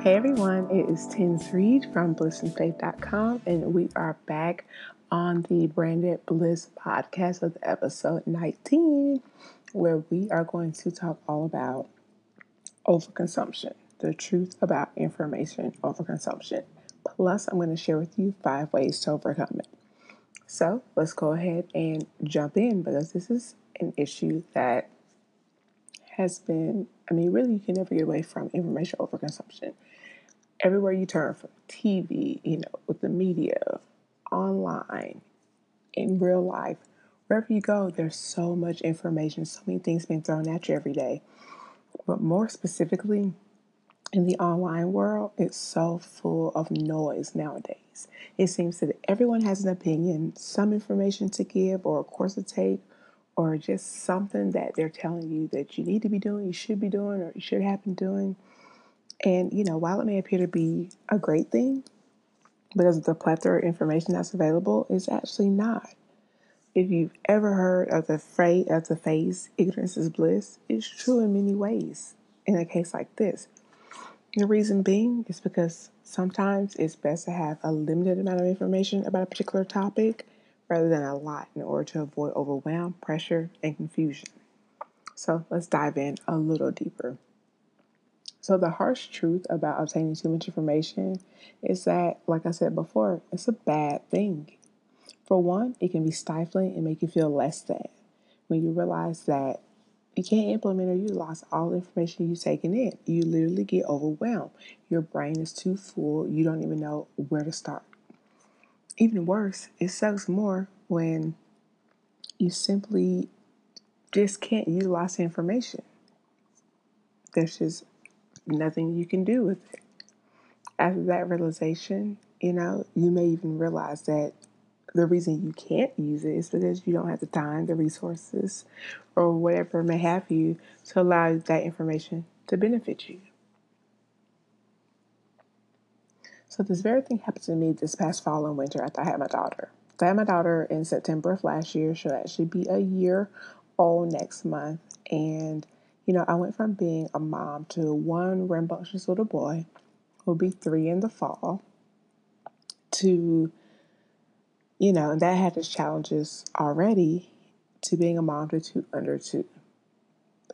Hey everyone, it is Tins Reed from blissandfaith.com, and we are back on the Branded Bliss podcast with episode 19, where we are going to talk all about overconsumption, the truth about information overconsumption. Plus, I'm going to share with you five ways to overcome it. So, let's go ahead and jump in because this is an issue that has been, I mean, really, you can never get away from information overconsumption everywhere you turn from TV, you know, with the media, online, in real life, wherever you go, there's so much information, so many things being thrown at you every day. But more specifically, in the online world, it's so full of noise nowadays. It seems that everyone has an opinion, some information to give, or a course to take, or just something that they're telling you that you need to be doing, you should be doing, or you should have been doing. And, you know, while it may appear to be a great thing, because of the plethora of information that's available, it's actually not. If you've ever heard of the phrase of the phrase ignorance is bliss, it's true in many ways in a case like this. The reason being is because sometimes it's best to have a limited amount of information about a particular topic rather than a lot in order to avoid overwhelm, pressure, and confusion. So let's dive in a little deeper. So, the harsh truth about obtaining too much information is that, like I said before, it's a bad thing. For one, it can be stifling and make you feel less than when you realize that you can't implement or utilize all the information you've taken in. You literally get overwhelmed. Your brain is too full, you don't even know where to start. Even worse, it sucks more when you simply just can't utilize the information. There's just nothing you can do with it. After that realization, you know, you may even realize that the reason you can't use it is because you don't have the time, the resources, or whatever may have you to allow that information to benefit you. So this very thing happened to me this past fall and winter after I had my daughter. I had my daughter in September of last year. She'll actually be a year old next month. And you know, I went from being a mom to one rambunctious little boy who'll be three in the fall to, you know, and that had its challenges already to being a mom to two under two.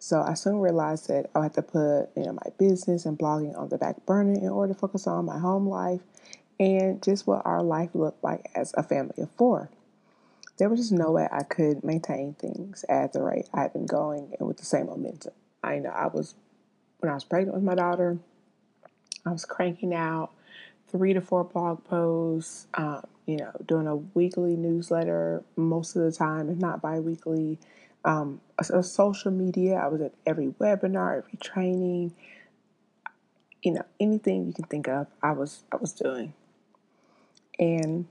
So I soon realized that I had to put, you know, my business and blogging on the back burner in order to focus on my home life and just what our life looked like as a family of four. There was just no way I could maintain things at the rate I had been going and with the same momentum. I know I was when I was pregnant with my daughter, I was cranking out three to four blog posts, um, you know, doing a weekly newsletter most of the time, if not bi-weekly. Um, social media, I was at every webinar, every training, you know, anything you can think of, I was I was doing. And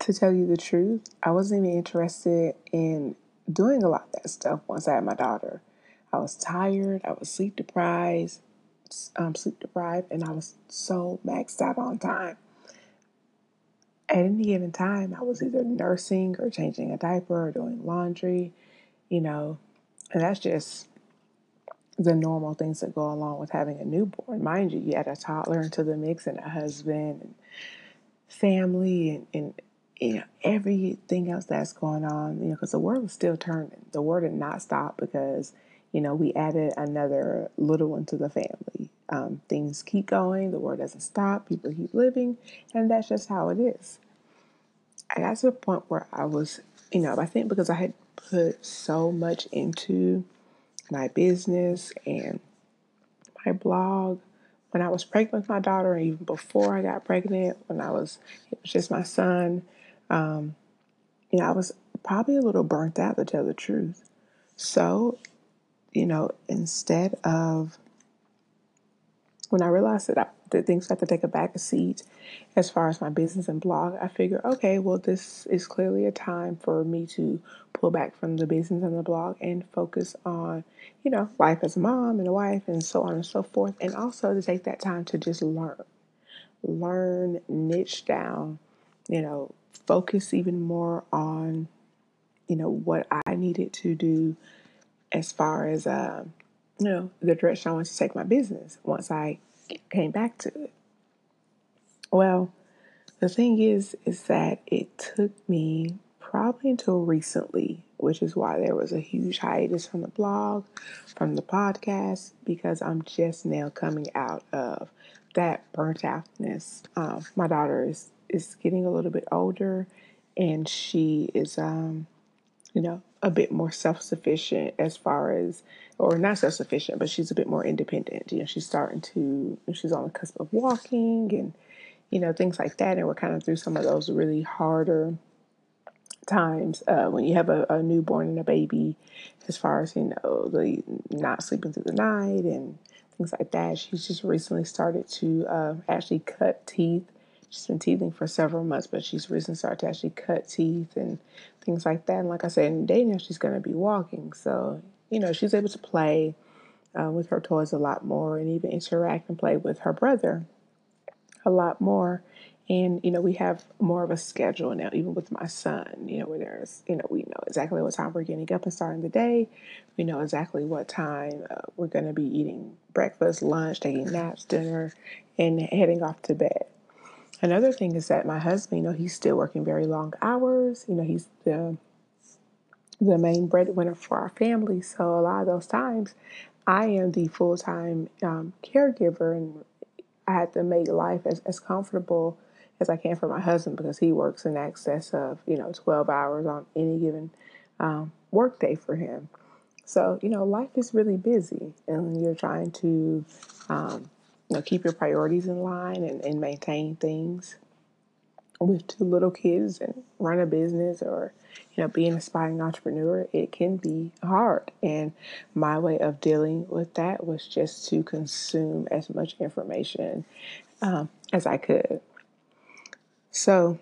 to tell you the truth, I wasn't even interested in doing a lot of that stuff once I had my daughter. I was tired, I was sleep deprived, um, sleep deprived, and I was so maxed out on time. At any given time, I was either nursing or changing a diaper or doing laundry, you know, and that's just the normal things that go along with having a newborn. Mind you, you add a toddler into the mix and a husband and family and, and you know, everything else that's going on, you know, because the world is still turning. The world did not stop because, you know, we added another little one to the family. Um, things keep going, the world doesn't stop, people keep living, and that's just how it is. I got to the point where I was, you know, I think because I had put so much into my business and my blog when I was pregnant with my daughter, and even before I got pregnant, when I was, it was just my son um, you know, I was probably a little burnt out to tell the truth. So, you know, instead of when I realized that, I, that things had to take a back seat as far as my business and blog, I figured, okay, well, this is clearly a time for me to pull back from the business and the blog and focus on, you know, life as a mom and a wife and so on and so forth. And also to take that time to just learn, learn, niche down, you know, focus even more on, you know, what I needed to do as far as uh, you know, the direction I wanted to take my business once I came back to it. Well, the thing is, is that it took me probably until recently, which is why there was a huge hiatus from the blog, from the podcast, because I'm just now coming out of that burnt outness. Um, my daughter is is getting a little bit older, and she is, um, you know, a bit more self sufficient as far as, or not self sufficient, but she's a bit more independent. You know, she's starting to, she's on the cusp of walking and you know, things like that. And we're kind of through some of those really harder times uh, when you have a, a, newborn and a baby, as far as, you know, the not sleeping through the night and things like that. She's just recently started to uh, actually cut teeth. She's been teething for several months, but she's recently started to actually cut teeth and things like that. And like I said, in day now she's going to be walking. So, you know, she's able to play uh, with her toys a lot more and even interact and play with her brother a lot more. And, you know, we have more of a schedule now, even with my son, you know, where there's, you know, we know exactly what time we're getting up and starting the day. We know exactly what time uh, we're going to be eating breakfast, lunch, taking naps, dinner, and heading off to bed. Another thing is that my husband, you know, he's still working very long hours. You know, he's the the main breadwinner for our family. So a lot of those times, I am the full time um, caregiver and I had to make life as, as comfortable as I can for my husband because he works in excess of, you know, 12 hours on any given um, work day for him. So, you know, life is really busy and you're trying to, um, know, keep your priorities in line and, and maintain things with two little kids and run a business or you know be an aspiring entrepreneur it can be hard. And my way of dealing with that was just to consume as much information um, as i could. So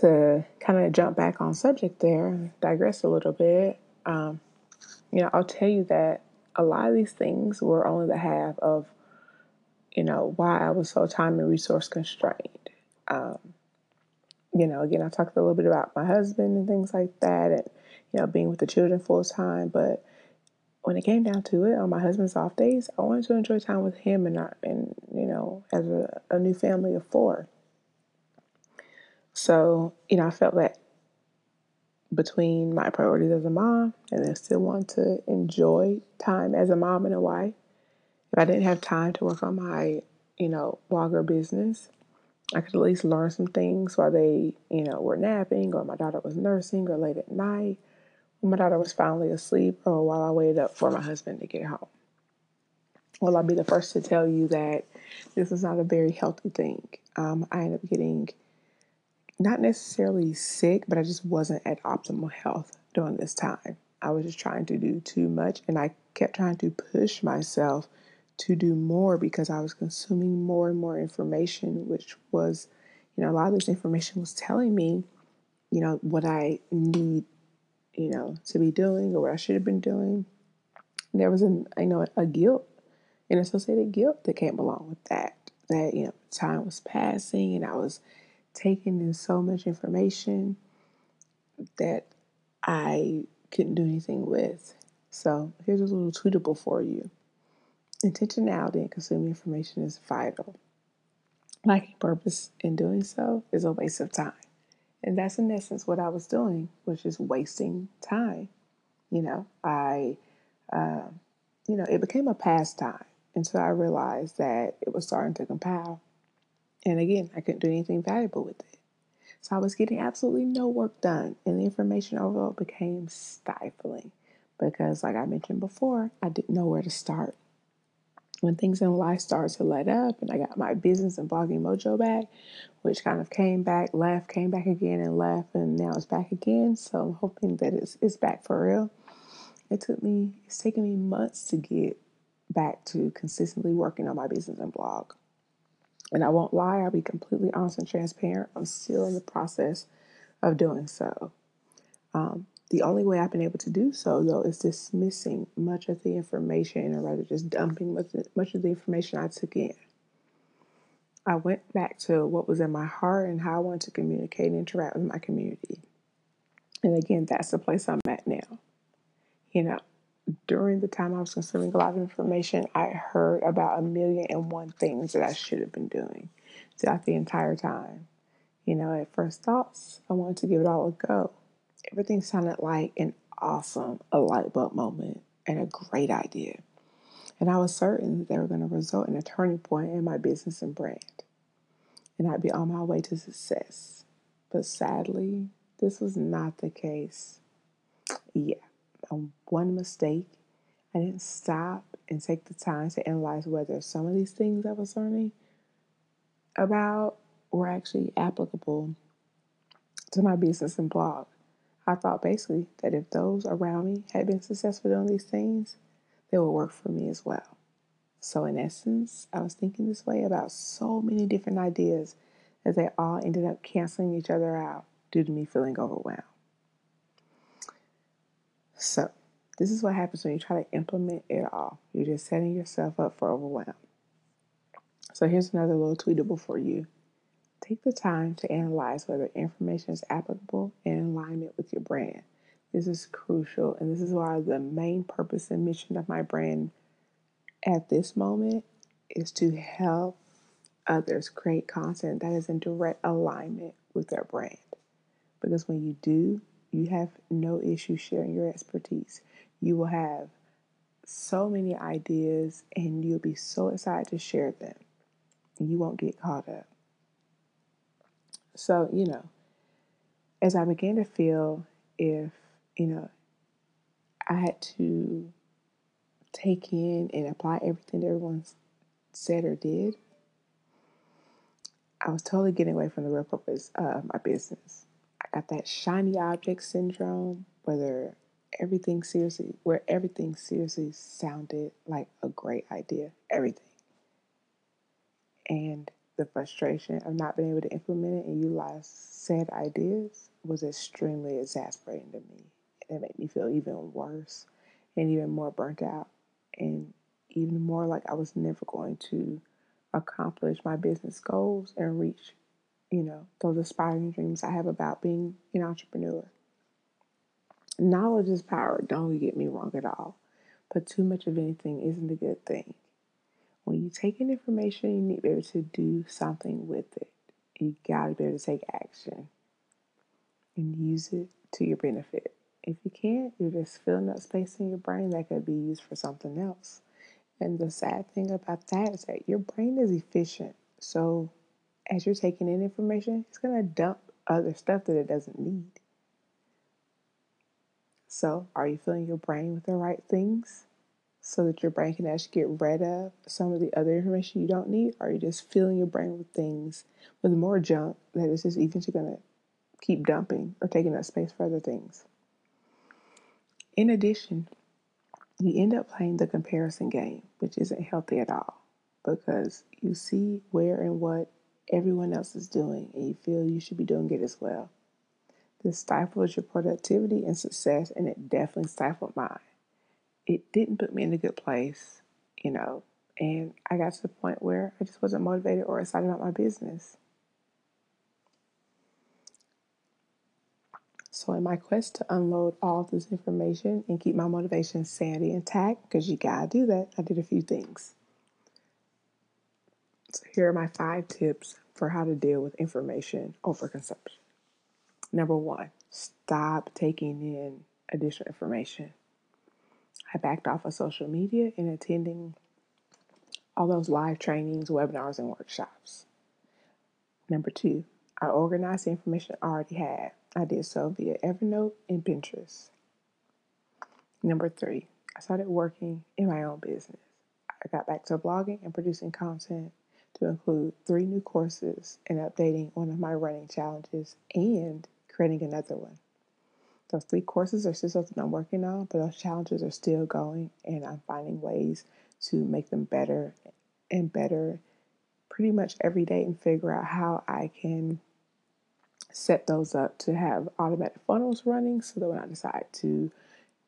to kind of jump back on subject there digress a little bit um, you know i'll tell you that a lot of these things were only the half of you know why i was so time and resource constrained um, you know, again, I talked a little bit about my husband and things like that, and you know, being with the children full time. But when it came down to it, on my husband's off days, I wanted to enjoy time with him and our, and you know, as a, a new family of four. So you know, I felt that between my priorities as a mom and then still want to enjoy time as a mom and a wife. If I didn't have time to work on my, you know, blogger business, I could at least learn some things while they, you know, were napping or my daughter was nursing or late at night when my daughter was finally asleep or while I waited up for my husband to get home. Well, I'll be the first to tell you that this is not a very healthy thing. Um, I ended up getting not necessarily sick, but I just wasn't at optimal health during this time. I was just trying to do too much and I kept trying to push myself to do more because I was consuming more and more information, which was, you know, a lot of this information was telling me, you know, what I need, you know, to be doing or what I should have been doing. There was an, I know, a guilt, an associated guilt that came along with that. That, you know, time was passing and I was taking in so much information that I couldn't do anything with. So here's a little tweetable for you. Intentionality in consuming information is vital. Lacking purpose in doing so is a waste of time. And that's in essence what I was doing, which is wasting time. You know, I, uh, you know, it became a pastime until I realized that it was starting to compile. And again, I couldn't do anything valuable with it. So I was getting absolutely no work done, and the information overload became stifling because, like I mentioned before, I didn't know where to start when things in life started to let up and I got my business and blogging mojo back, which kind of came back, left, came back again and left, and now it's back again. So I'm hoping that it's, it's back for real. It took me, it's taken me months to get back to consistently working on my business and blog. And I won't lie, I'll be completely honest and transparent. I'm still in the process of doing so. Um, the only way I've been able to do so, though, is dismissing much of the information, or rather just dumping much of the information I took in. I went back to what was in my heart and how I wanted to communicate and interact with my community. And again, that's the place I'm at now. You know, during the time I was consuming a lot of information, I heard about a million and one things that I should have been doing throughout the entire time. You know, at first thoughts, I wanted to give it all a go. Everything sounded like an awesome, a light bulb moment and a great idea. And I was certain that they were going to result in a turning point in my business and brand. And I'd be on my way to success. But sadly, this was not the case. Yeah, one mistake. I didn't stop and take the time to analyze whether some of these things I was learning about were actually applicable to my business and blog. I thought basically that if those around me had been successful doing these things, they would work for me as well. So, in essence, I was thinking this way about so many different ideas as they all ended up canceling each other out due to me feeling overwhelmed. So, this is what happens when you try to implement it all. You're just setting yourself up for overwhelm. So, here's another little tweetable for you. Take the time to analyze whether information is applicable and in alignment with your brand. This is crucial, and this is why the main purpose and mission of my brand at this moment is to help others create content that is in direct alignment with their brand. Because when you do, you have no issue sharing your expertise. You will have so many ideas and you'll be so excited to share them. You won't get caught up. So, you know, as I began to feel if, you know, I had to take in and apply everything that everyone said or did, I was totally getting away from the real purpose of my business. I got that shiny object syndrome, whether everything seriously, where everything seriously sounded like a great idea, everything. And the frustration of not being able to implement it and utilize said ideas was extremely exasperating to me. It made me feel even worse and even more burnt out and even more like I was never going to accomplish my business goals and reach, you know, those aspiring dreams I have about being an entrepreneur. Knowledge is power, don't get me wrong at all. But too much of anything isn't a good thing. You take in information, you need to be able to do something with it. You gotta be able to take action and use it to your benefit. If you can't, you're just filling up space in your brain that could be used for something else. And the sad thing about that is that your brain is efficient. So as you're taking in information, it's to dump other stuff that it doesn't need. So, are you filling your brain with the right things so that your brain can actually get rid of some of the other information you don't need? Or you're you just filling your brain with things with more junk that is just eventually going to keep dumping or taking up space for other things? In addition, you end up playing the comparison game, which isn't healthy at all because you see where and what everyone else is doing and you feel you should be doing it as well. This stifles your productivity and success, and it definitely stifled mine. It didn't put me in a good place, you know, and I got to the point where I just wasn't motivated or excited about my business. So, in my quest to unload all this information and keep my motivation sanity intact, because you gotta do that, I did a few things. So, here are my five tips for how to deal with information overconsumption. Number one, stop taking in additional information. I backed off of social media and attending all those live trainings, webinars, and workshops. Number two, I organized the information I already had. I did so via Evernote and Pinterest. Number three, I started working in my own business. I got back to blogging and producing content to include three new courses and updating one of my running challenges and creating another one. Those three courses are still something I'm working on, but those challenges are still going, and I'm finding ways to make them better and better pretty much every day and figure out how I can set those up to have automatic funnels running so that when I decide to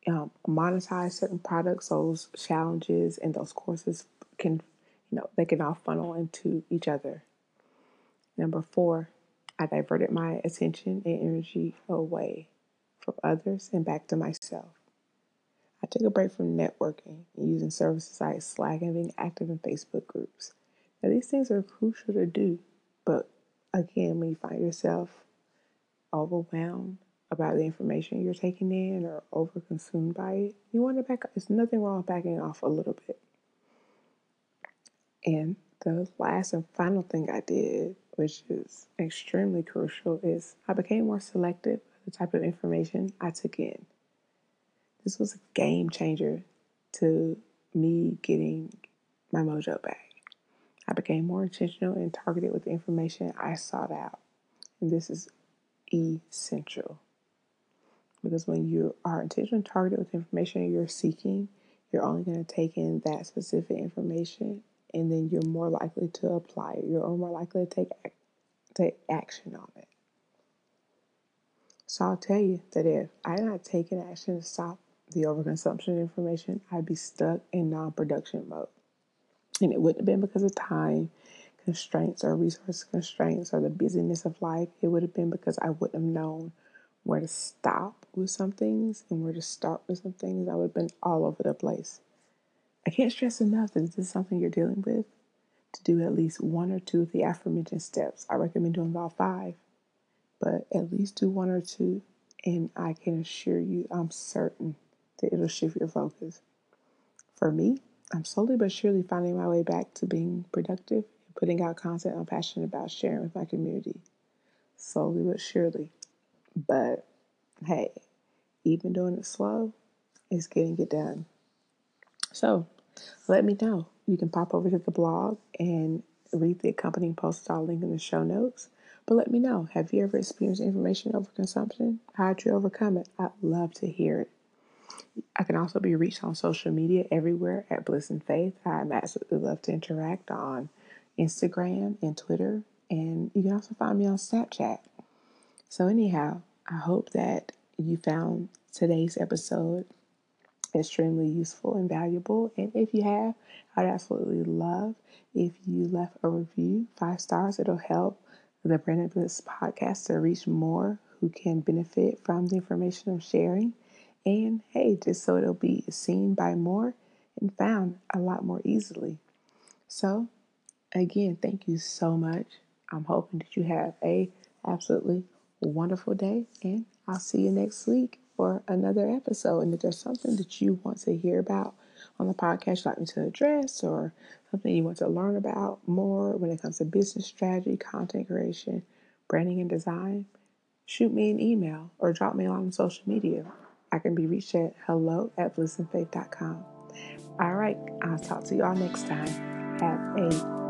um, monetize certain products, those challenges and those courses can, you know, they can all funnel into each other. Number four, I diverted my attention and energy away from others and back to myself. I took a break from networking and using services like Slack and being active in Facebook groups. Now, these things are crucial to do, but again, when you find yourself overwhelmed about the information you're taking in or overconsumed by it, you want to back up. There's nothing wrong with backing off a little bit. And the last and final thing I did, which is extremely crucial, is I became more selective the type of information I took in. This was a game changer to me getting my mojo back. I became more intentional and targeted with the information I sought out. And this is essential. Because when you are intentionally targeted with information you're seeking, you're only going to take in that specific information and then you're more likely to apply it. You're more likely to take, take action on it. So I'll tell you that if I had not taken action to stop the overconsumption of information, I'd be stuck in non production mode. And it wouldn't have been because of time constraints or resource constraints or the busyness of life. It would have been because I wouldn't have known where to stop with some things and where to start with some things. I would have been all over the place. I can't stress enough that this is something you're dealing with, to do at least one or two of the aforementioned steps. I recommend doing about five, but at least do one or two, and I can assure you, I'm certain that it'll shift your focus. For me, I'm slowly but surely finding my way back to being productive and putting out content I'm passionate about sharing with my community. Slowly but surely. But hey, even doing it slow is getting it done. So let me know. You can pop over to the blog and read the accompanying posts I'll link in the show notes. But let me know have you ever experienced information overconsumption? How'd you overcome it? I'd love to hear it. I can also be reached on social media everywhere at Bliss and Faith. I'm absolutely love to interact on Instagram and Twitter, and you can also find me on Snapchat. So, anyhow, I hope that you found today's episode extremely useful and valuable. And if you have, I'd absolutely love if you left a review, five stars. It'll help the Branded Bliss podcast to reach more who can benefit from the information I'm sharing. And hey, just so it'll be seen by more and found a lot more easily. So, again, thank you so much. I'm hoping that you have a absolutely wonderful day, and I'll see you next week for another episode. And if there's something that you want to hear about on the podcast you'd like me to address, or something you want to learn about more when it comes to business strategy, content creation, branding, and design, shoot me an email or drop me on social media. I can be reached at hello at blissandfaith.com. All right, I'll talk to you all next time. Have a